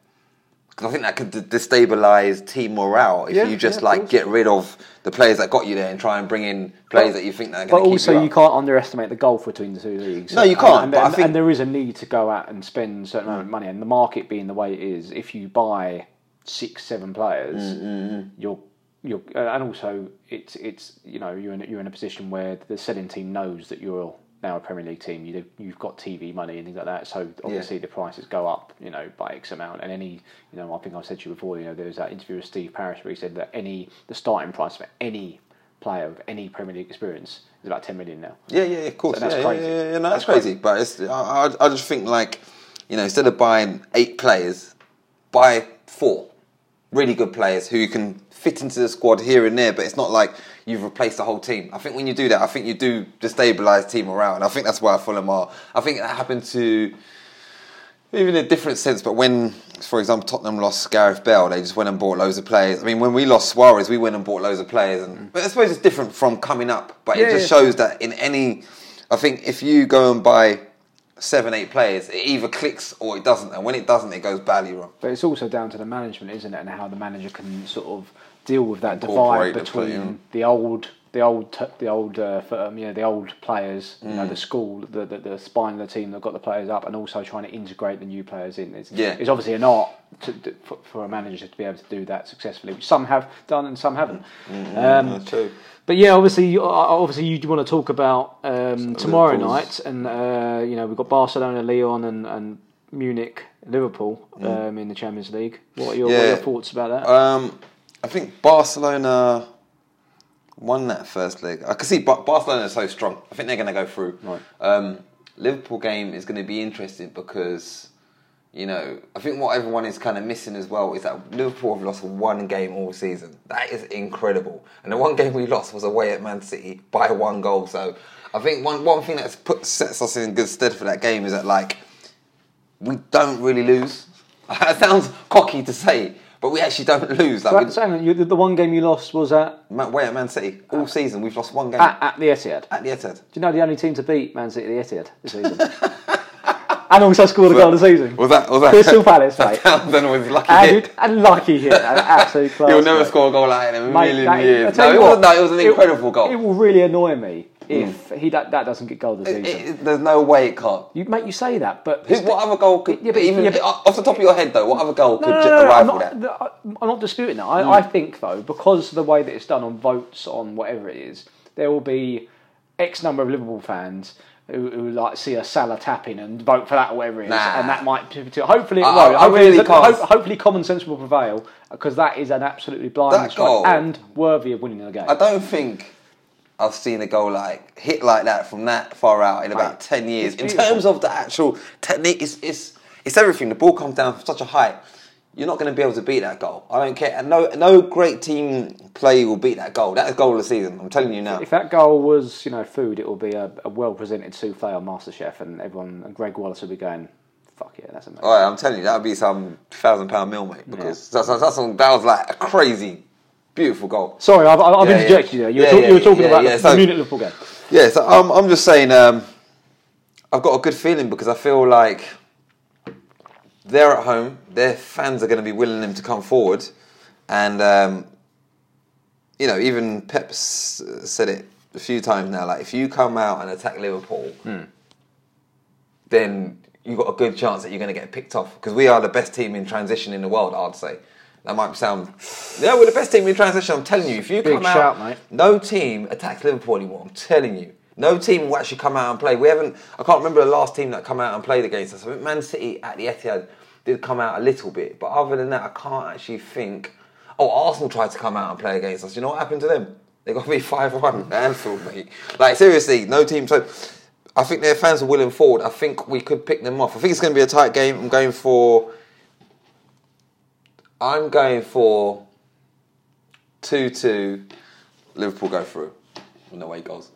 Because I think that could d- destabilise team morale if Yeah, you just yeah, of like course. get rid of the players that got you there and try and bring in players that you think that are But going to keep also, you you, up. can't underestimate the gulf between the two leagues. No, you can't, And, but I and, think- and there is a need to go out and spend a certain amount of money. And the market being the way it is, if you buy six, seven players, Mm, you're you're, uh, and also it's it's you know you're in you're in a position where the selling team knows that you're now a Premier League team. You you've got TV money and things like that. So obviously the prices go up, you know, by X amount. And any you know, I think I've said to you before, you know, there was that interview with Steve Parish where he said that any the starting price for any player of any Premier League experience is about ten million now. Yeah, yeah, of course. So that's yeah, crazy. Yeah, yeah, yeah, no, That's that's, crazy. But it's, I, I, I just think like, you know, instead of buying eight players, buy four really good players who you can fit into the squad here and there, but it's not like you've replaced the whole team. I think when you do that, I think you do destabilise team around. I think that's why Fulham are. I think that happened to even in a different sense, but when, for example, Tottenham lost Gareth Bale, they just went and bought loads of players. I mean, when we lost Suarez, we went and bought loads of players, and but I suppose it's different from coming up. But Yeah, it just yeah. shows that in any, I think if you go and buy seven, eight players, it either clicks or it doesn't, and when it doesn't, it goes badly wrong. But it's also down to the management, isn't it, and how the manager can sort of deal with that divide the between the old, the old, the old, uh, firm, yeah, the old players, you Mm. know, the school, the, the the spine of the team that got the players up, and also trying to integrate the new players in. It's, Yeah. it's obviously an art to, for, for a manager to be able to do that successfully, which some have done and some haven't. Mm, Um, That's true. But yeah, obviously, you- obviously, you want to talk about um, tomorrow night, and uh, you know we've got Barcelona, Lyon, and, and Munich, Liverpool um, in the Champions League. What are your, what are Mm. Your thoughts about that? I think Barcelona won that first leg. I can see Bar- Barcelona is so strong. I think they're going to go through. Right. Um, Liverpool game is going to be interesting because, you know, I think what everyone is kind of missing as well is that Liverpool have lost one game all season. That is incredible. And the one game we lost was away at Man City by one goal. So I think one one thing that's put sets us in good stead for that game is that like we don't really lose. That sounds cocky to say, but we actually don't lose. Like so, we, so hang on, you, the, one game you lost was at, Man, way at Man City all season. We've lost one game at, at the Etihad. at the Etihad. Do you know the only team to beat Man City at the Etihad this season? and also scored a goal this season. Was that was that Crystal Palace, mate. Townsend was lucky And, hit. and lucky hit, an absolute class. He'll never mate. score a goal like that in a Mate, million that- years. No, it was no, it was an incredible goal. It will really annoy me if hmm. he that, that doesn't get goal this It- season. it- there's no way it can't. you mate, you say that, but Who, what other goal could Yeah, but- even yeah, but- off the top of your head though? What other goal could No, no, no, no, I'm, rival not, that? I'm not disputing that. I, hmm. I think though, because of the way that it's done on votes on whatever it is, there will be X number of Liverpool fans who, who like see a Salah tapping and vote for that or whatever it is, Nah. and that might hopefully it uh, I- won't. Hopefully, really there's can't. hope- hopefully common sense will prevail because that is an absolutely blind goal- and worthy of winning the game. I don't think I've seen a goal like hit like that from that far out in about Mate, ten years. In terms of the actual technique, it's, it's it's everything. The ball comes down from such a height. You're not going to be able to beat that goal. I don't care. And no, no great team play will beat that goal. That's the goal of the season. I'm telling you now. if that goal was, you know, food, it will be a, a well presented souffle on MasterChef, and everyone and Gregg Wallace will be going, "Fuck yeah, that's amazing." Oh, All right, I'm telling you, that would be some thousand pound meal, mate. Because that's, that's, that's some- that was like a crazy, beautiful goal. Sorry, I've, I've Yeah, interjected yeah. you there. You were, Yeah, talk- you were talking about yeah, the, so- Munich Liverpool game. Yeah, so um, I'm just saying, um, I've got a good feeling because I feel like they're at home. Their fans are going to be willing them to come forward, and um, you know, even Pep said it a few times now. Like, if you come out and attack Liverpool, then you've got a good chance that you're going to get picked off because we are the best team in transition in the world. I'd say. That might sound. Yeah, we're the best team in transition. I'm telling you, if you Big come shout, out, mate. no team attacks Liverpool anymore. I'm telling you. No team will actually come out and play. We haven't. I can't remember the last team that come out and played against us. I think Man City at the Etihad did come out a little bit, but other than that, I can't actually think. Oh, Arsenal tried to come out and play against us. You know what happened to them? They got to be five one Anfield, mate. Like seriously, no team. So I think their fans are willing forward. I think we could pick them off. I think it's going to be a tight game. I'm going for. I'm going for two two. Liverpool go through, and away goals.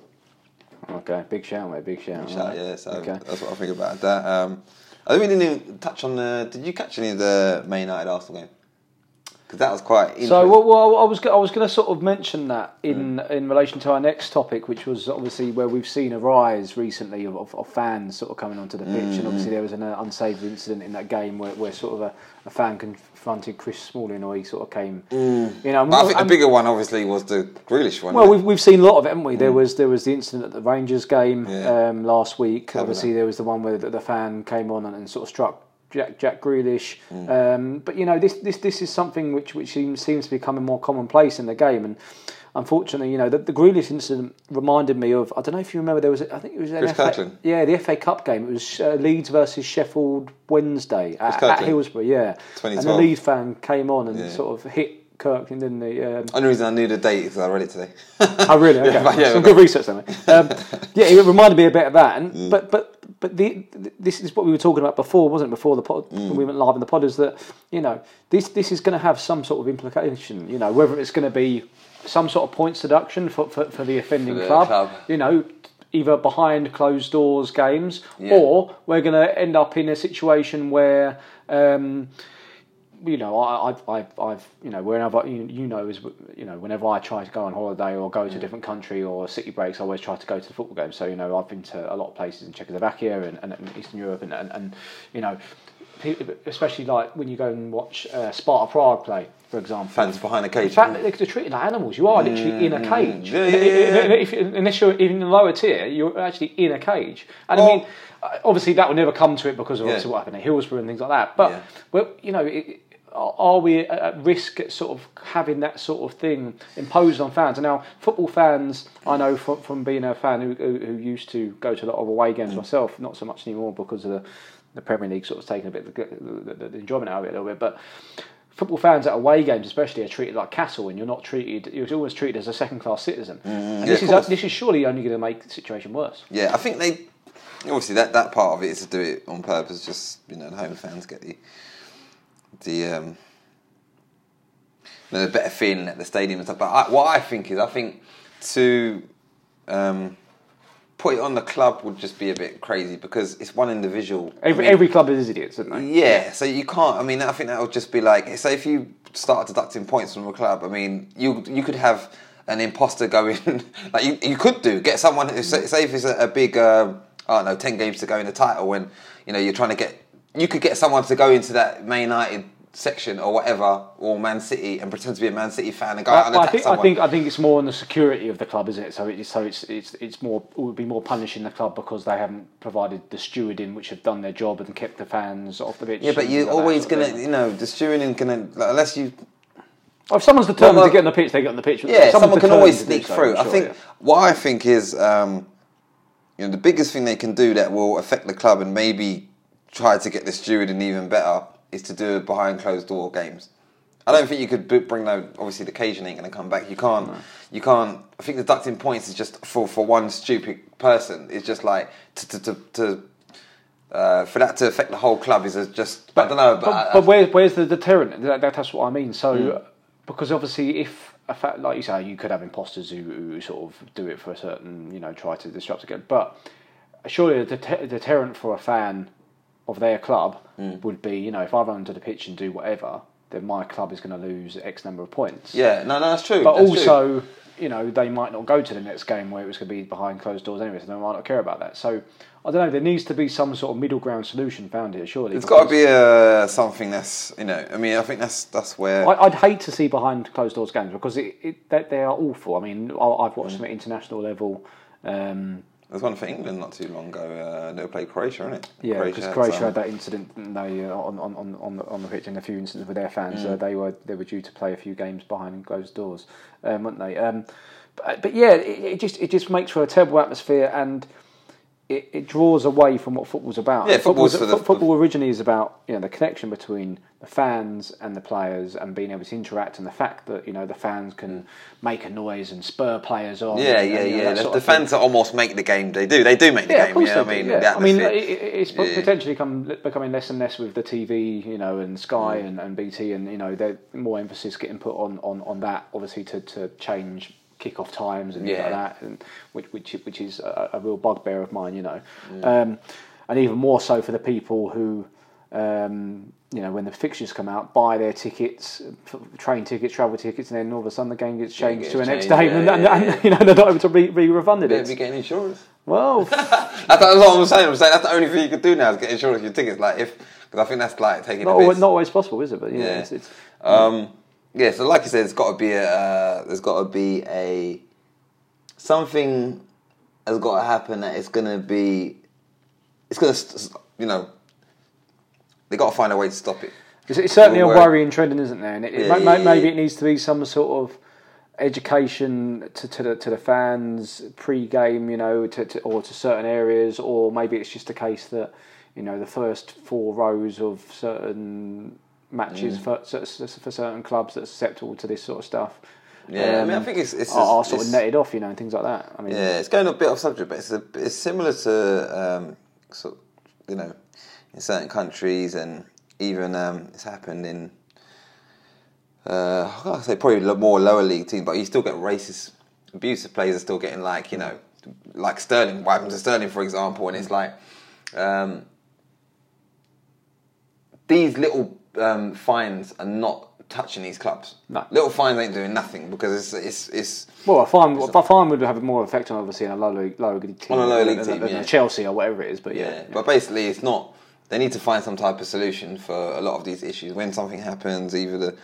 Okay, big shout, mate. Big shout. Shout, alright. yeah, so Okay. that's what I think about that. Um, I think we didn't even touch on the. Did you catch any of the Man United Arsenal game? Because that was quite. Interesting. So, well, well, I was I was going to sort of mention that in in relation to our next topic, which was obviously where we've seen a rise recently of, of, of fans sort of coming onto the pitch, and obviously there was an uh, unsaved incident in that game where, where sort of a, a fan confronted Chris Smalling, or he sort of came, you know. But I think the bigger one, obviously, was the Grealish one. Well, we've, we've seen a lot of it, haven't we? There was there was the incident at the Rangers game Yeah. um, last week. Obviously, that. there was the one where the, the fan came on and, and sort of struck Jack Jack Grealish. Mm. Um, but you know, this this this is something which which seems seems to be becoming more commonplace in the game. And unfortunately, you know, the, the Grealish incident reminded me of I don't know if you remember there was I think it was an Chris FA, Kirkland. yeah the FA Cup game. It was uh, Leeds versus Sheffield Wednesday at, at Hillsborough. Yeah, and the Leeds fan came on and Yeah. sort of hit Kirkland in the. Um, Only reason I knew the date is I read it today. Oh really? Okay. but yeah, Some good research there, mate. Um, yeah, it reminded me a bit of that. And Mm. but but but the, this is what we were talking about before, wasn't it? Before the pod, when we went live in the pod, is that you know this this is going to have some sort of implication. You know, whether it's going to be some sort of points deduction for, for, for the offending For the club, club. You know, either behind closed doors games, Yeah. or we're going to end up in a situation where. Um, you know, I, I've, I've, I've, you know, whenever you, you know is, you know, whenever I try to go on holiday or go to a different country or city breaks, I always try to go to the football game. So you know, I've been to a lot of places in Czechoslovakia and, and Eastern Europe, and, and, and you know, especially like when you go and watch uh, Sparta Prague play, for example. Fans behind the cage. In fact, that they're treated like animals. You are literally in a cage. Yeah, yeah, yeah. If, unless you're in the lower tier, you're actually in a cage. And I mean, uh, obviously that will never come to it because of Yeah. what happened at Hillsborough and things like that. But, Yeah. well, you know, it, are we at- risk at sort of having that sort of thing imposed on fans? And now, football fans, I know from, from being a fan who, who, who used to go to a lot of away games myself, not so much anymore because of the, the Premier League sort of taking a bit of the, the, the enjoyment out of it a little bit. But football fans at away games, especially, are treated like cattle, and you're not treated. You're always treated as a second class citizen. and yeah, this is this is surely only going to make the situation worse. Yeah, I think they obviously that, that part of it is to do it on purpose. Just you know, the home fans get the the um, the better feeling at the stadium and stuff. But I, what I think is, I think to um, put it on the club would just be a bit crazy because it's one individual. I Every mean, every club is idiots, isn't they? yeah, so you can't. I mean, I think that would just be like, say, if you start deducting points from a club. I mean, you you could have an imposter going, like you, you could do get someone. who- Say, say if it's a, a big, uh, I don't know, ten games to go in the title, when you know you're trying to get, you could get someone to go into that Man United section or whatever, or Man City, and pretend to be a Man City fan and go out and I, I attack think I someone. think I think it's more on the security of the club, isn't it? So it's so it's it's it's more it would be more punishing the club because they haven't provided the stewarding which have done their job and kept the fans off the pitch. yeah, but you're like always gonna, you know, the stewarding gonna like, unless you If someone's determined Well, to get on the pitch, they get on the pitch. Yeah, someone can always sneak so, through. I'm I think yeah. what I think is, um, you know, the biggest thing they can do that will affect the club and maybe try to get the stewarding even better is to do behind closed door games. I don't think you could bring no. Obviously, the Cajun ain't going to come back. You can't. You can't. I think the deducting points is just for for one stupid person. It's just like to to to. to uh, for that to affect the whole club is just I don't know, but, But, I- but where, where's the deterrent? That, that- that's what I mean. So, Mm. because obviously, if a fact, like you say, you could have imposters who, who sort of do it for a certain, you know, try to disrupt again. But surely a deter- deterrent for a fan of their club Mm. would be, you know, if I run to the pitch and do whatever, then my club is going to lose X number of points. yeah, no, no, that's true. But that's true. also, you know, they might not go to the next game where it was going to be behind closed doors anyway, so they might not care about that. So, I don't know. There needs to be some sort of middle ground solution found here. Surely, It's got to be uh, something that's you know. I mean, I think that's that's where. I, I'd hate to see behind closed doors games because it, it they, they are awful. I mean, I, I've watched them at international level. Um, There's one for England not too long ago. Uh, they played Croatia, isn't it? yeah, because Croatia some- had that incident they, uh, on, on, on, on, the, on the pitch and a few incidents with their fans. Mm. Uh, they were they were due to play a few games behind closed doors, um, weren't they? Um, but, but yeah, it, it just it just makes for a terrible atmosphere and. It, it draws away from what football's about. Yeah, And football's the- football originally is about you know the connection between the fans and the players and being able to interact and the fact that you know the fans can make a noise and spur players on. Yeah, and, yeah, you know, yeah. The, the fans that almost make the game. They do. They do make the Yeah, game. course Yeah, I they do, mean, yeah. I mean, it, it's Yeah. potentially come, becoming less and less with the TV, you know, and Sky Mm. and, and BT, and you know, more emphasis getting put on, on, on that, obviously, to, to change kick-off times and things like that, and which which which is a, a real bugbear of mine, you know, Mm. um, and even more so for the people who. Um, you know, when the fixtures come out, buy their tickets, train tickets, travel tickets, and then all of a sudden the game gets Yeah, it changed gets to the next day, yeah, and, yeah, and, yeah. and, you know they're not able to be, be refunded. They'd It's- be getting insurance. well, That's, that's what I'm saying. I'm saying that's the only thing you could do now is get insurance for your tickets. Like if, because I think that's like taking not always, not always possible, is it? But yeah, Yeah. it's, it's Um, yeah, so like you said, it's got to be a. Uh, there's got to be a something has got to happen that it's gonna be. It's gonna, you know. They got to find a way to stop it. It's, it's certainly a work. worrying trend, isn't there? And it, it Yeah, may- yeah, maybe yeah. it needs to be some sort of education to, to the to the fans pre-game, you know, to, to or to certain areas, or maybe it's just a case that you know the first four rows of certain matches Mm. for, for certain clubs that are susceptible to this sort of stuff. Yeah, I mean, I um, think it's it's, are, sort it's- of netted off, you know, and things like that. I mean, Yeah, it's going a bit off subject, but it's a, it's similar to um, so, you know, in certain countries, and even um, it's happened in. Uh, I say probably more lower league teams, but you still get racist abuse. The players are still getting like you know, like Sterling. What happened to Sterling, for example? And it's like um, these little um, fines are not touching these clubs. No. Little fines ain't doing nothing because it's it's, it's Well, a fine, a fine would have more effect on obviously in a lower league, lower league team, On a lower league than- team, than yeah. Chelsea or whatever it is. But Yeah, yeah, but basically, it's not. They need to find some type of solution for a lot of these issues. When something happens, either the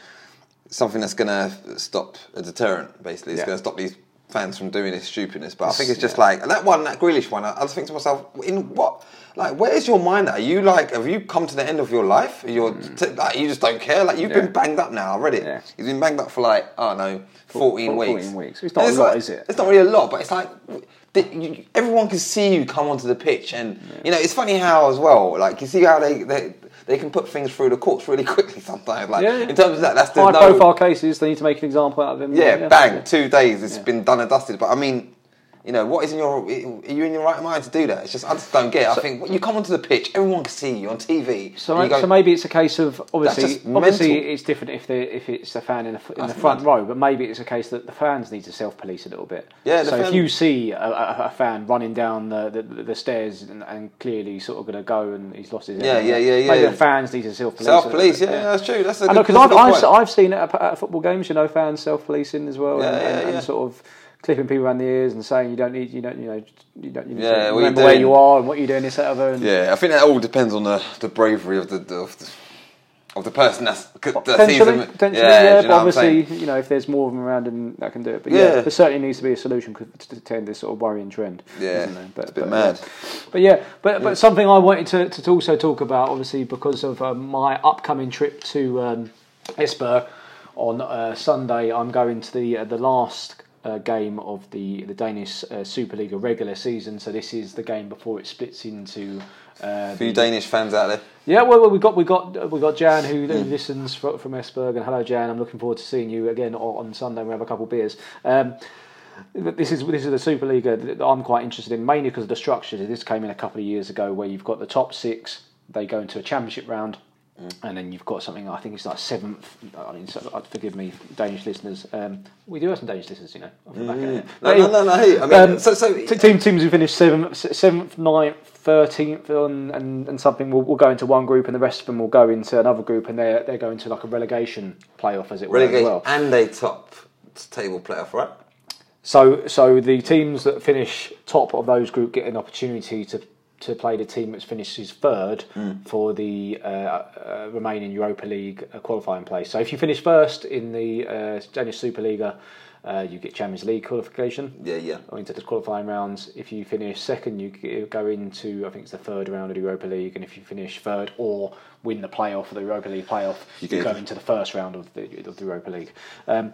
something that's going to stop a deterrent. Basically, it's Yeah. going to stop these fans from doing this stupidness. But I think it's just like that one, that Grealish one. I, I just think to myself, in what, like, where is your mind at? Are you like, have you come to the end of your life? You're t- like, you just don't care. Like, you've Mm. Yeah. been banged up now. I read it. Yeah. He's been banged up for like, oh no, fourteen for- weeks. 14 weeks. It's not And a lot, like- is it? It's not really a lot, but it's like. you- Everyone can see you come onto the pitch, and you know it's funny how as well. Like you see how they, they they can put things through the courts really quickly sometimes. Like Yeah, yeah. in terms of that, that's there's high no, profile cases, they need to make an example out of them. yeah, bang, two days, it's been done and dusted. But I mean, you know, what is in your, are you in your right mind to do that? It's just, I just don't get it. I think when you come onto the pitch, everyone can see you on TV. So, you go, so maybe it's a case of obviously, obviously mental. it's different if if it's a fan in the, in the front row, but maybe it's a case that the fans need to self police a little bit. Yeah, So if you see a, a, a fan running down the, the, the stairs and, and clearly sort of going to go and he's lost his Yeah, head, yeah, yeah, yeah, Maybe yeah. the fans need to self police. Self police, yeah, that's true. That's a I good, know because I've, I've. I've seen it at, at football games. You know, fans self policing as well, Yeah, and, yeah, and, yeah. and sort of clipping people around the ears and saying you don't need, you don't, you know, you don't, you need Yeah, to what you remember where you are and what you're doing, this, that, other. And Yeah, I think that all depends on the, the bravery of the, of the of the person that's that sees Potentially, them. potentially, yeah, yeah. but obviously, you know, if there's more of them around, and that can do it. But yeah, Yeah. there certainly needs to be a solution to end this sort of worrying trend. Yeah, isn't it's a bit but, mad. Yeah. But yeah, but but something I wanted to, to also talk about, obviously, because of um, my upcoming trip to um, Esbjerg on uh, Sunday, I'm going to the uh, the last. Uh, game of the the Danish uh, Superliga regular season, so this is the game before it splits into uh, A few the- Danish fans out there. yeah, well, well we got we got we got Jan who, who listens from, from Esbjerg, and hello Jan. I'm looking forward to seeing you again on, Sunday. We have a couple of beers. Um, this is this is the Superliga that I'm quite interested in, mainly because of the structure. This came in a couple of years ago, where you've got the top six, they go into a championship round. Hmm. And then you've got something. I think it's like seventh. I mean, so, uh, forgive me, Danish listeners. Um, we do have some Danish listeners, you know. off the back of it. Hmm. No, no, no, no. Hey, I mean, Um, so, so T- team teams who finish seventh, seventh, ninth, thirteenth, and, and, and something will, will go into one group, and the rest of them will go into another group, and they're they're going to like a relegation playoff, as it were, as relegation well. and a top table playoff, right? So so the teams that finish top of those group get an opportunity to to play the team that finishes third for the uh, uh, remaining Europa League uh, qualifying place. So if you finish first in the uh, Danish Superliga, uh, you get Champions League qualification. Yeah, yeah. or into the qualifying rounds. If you finish second, you go into I think it's the third round of the Europa League, and if you finish third or win the playoff of the Europa League playoff, you, get- go into the first round of the of the Europa League. Um,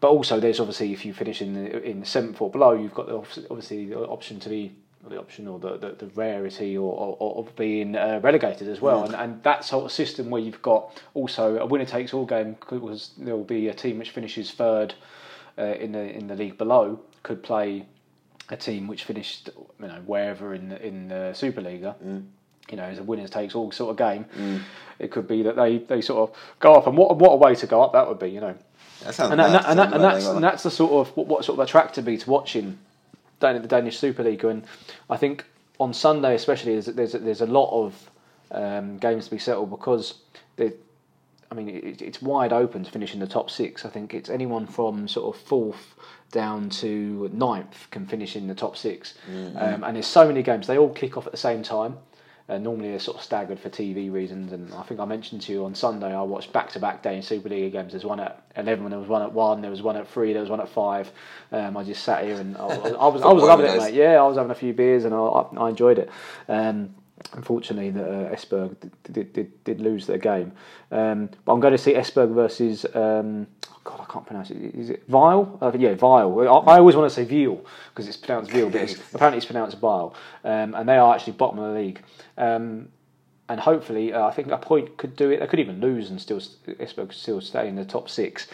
but also, there's obviously if you finish in the, in seventh or below, you've got the, obviously the option to be or the option or the, the, the rarity or, or, of being uh, relegated as well, and, and that sort of system where you've got also a winner takes all game because there will be a team which finishes third uh, in the in the league below could play a team which finished you know wherever in the, in the Superliga. You know, as a winners takes all sort of game, it could be that they, they sort of go up, and what what a way to go up that would be, you know. That sounds And, that, and, that, and, that, and that's and that's the sort of what, what sort of attracted me to watching Dan- at the Danish Superliga, and I think on Sunday especially there's there's, there's a lot of um, games to be settled because they, I mean it, it's wide open to finish in the top six. I think it's anyone from sort of fourth down to ninth can finish in the top 6 um, and there's so many games. They all kick off at the same time. Uh, normally they're sort of staggered for TV reasons, and I think I mentioned to you on Sunday I watched back-to-back day in Super League games. There's one at eleven, there was one at one, there was one at three, there was one at five. Um, I just sat here and I, was I was, I was loving it, mate. Yeah, I was having a few beers and I, I, I enjoyed it. Um, unfortunately, the uh, Esbjerg did, did, did, lose their game, um, but I'm going to see Esbjerg versus. Um, oh God, I can't pronounce it. Is it Vile? Uh, yeah, Vile. I, I always want to say Veal because it's pronounced Veal, but it's, apparently it's pronounced Vile, um, and they are actually bottom of the league. Um, and hopefully, uh, I think a point could do it. They could even lose and still Esbjerg could still stay in the top six.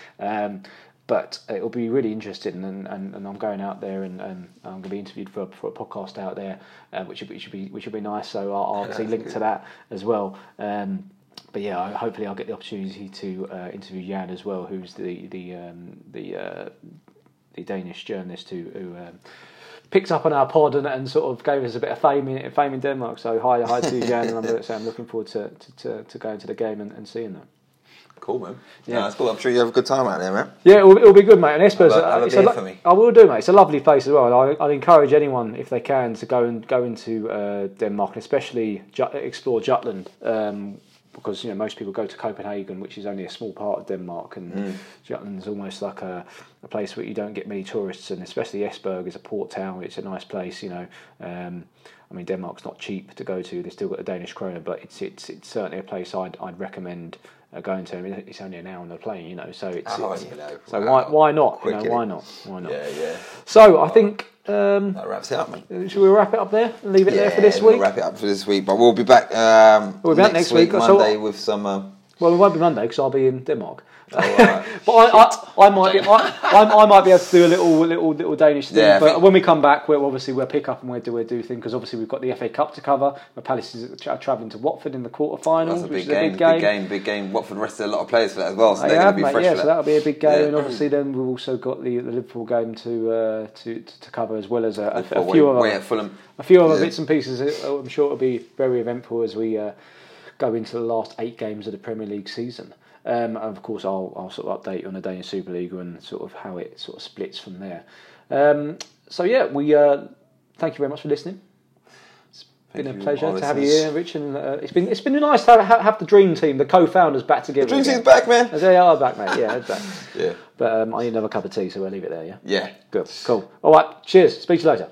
But it'll be really interesting, and, and, and I'm going out there, and, and I'm going to be interviewed for, for a podcast out there, uh, which which be which would be nice. So I'll, I'll obviously link to that as well. Um, but yeah, I- hopefully I'll get the opportunity to uh, interview Jan as well, who's the the um, the uh, the Danish journalist who, who um, picked up on our pod and, and sort of gave us a bit of fame in fame in Denmark. So hi hi to Jan, and I'm, so I'm looking forward to, to, to, to going to the game and, and seeing that. Cool, man. Yeah. Yeah, that's cool. I'm sure you have a good time out there, man. Yeah, it'll, it'll be good, mate. And Esbjerg's, Have a- have a beer lo- for me. I will do, mate. It's a lovely place as well. I, I'd encourage anyone, if they can, to go and go into uh, Denmark, and especially Jut, explore Jutland, um, because you know most people go to Copenhagen, which is only a small part of Denmark, and Mm. Jutland's almost like a, a place where you don't get many tourists, and especially Esbjerg is a port town. It's a nice place, you know. Um, I mean, Denmark's not cheap to go to. They've still got the Danish krone, but it's it's it's certainly a place I'd I'd recommend uh, going to. I mean, it's only an hour on the plane, you know, so it's, Oh, it's- you know, so wow. why why not? Quick, you know, why not? Why not? Yeah, yeah. So I think um, That wraps it up, man. should we wrap it up there and leave it there for this we'll week? wrap it up for this week, but we'll be back. Um, We'll be back next week, so- Monday, with some. Uh, Well, it won't be Monday because I'll be in Denmark. oh. But I, I, I might be, I, I, I might be able to do a little little little Danish thing. Yeah, but think- when we come back, we'll obviously we'll pick up and we'll do we'll do thing because obviously we've got the FA Cup to cover. The Palace is tra- travelling to Watford in the quarterfinals, That's a which big is game, a big game. big game, big game. Watford rested a lot of players for that as well, so They they're going to be mate, fresh yeah, so that. that'll be a big game, Yeah. and obviously then we've also got the, the Liverpool game to, uh, to to to cover as well as a, a, a few other a few other Yeah. bits and pieces. I'm sure it'll be very eventful as we uh, go into the last eight games of the Premier League season. Um, and of course, I'll, I'll sort of update you on the Danish Super League and sort of how it sort of splits from there. Um, so yeah, we uh, thank you very much for listening. It's been Thank a pleasure to have you here, Rich, and uh, it's been it's been nice to have, have the dream team, the co-founders, back together. Dream again. Team's back, man. They are back, mate. Yeah, back. Yeah. But um, I need another cup of tea, so we'll leave it there. Yeah. Yeah. Good. Cool. All right. Cheers. Speak to you later.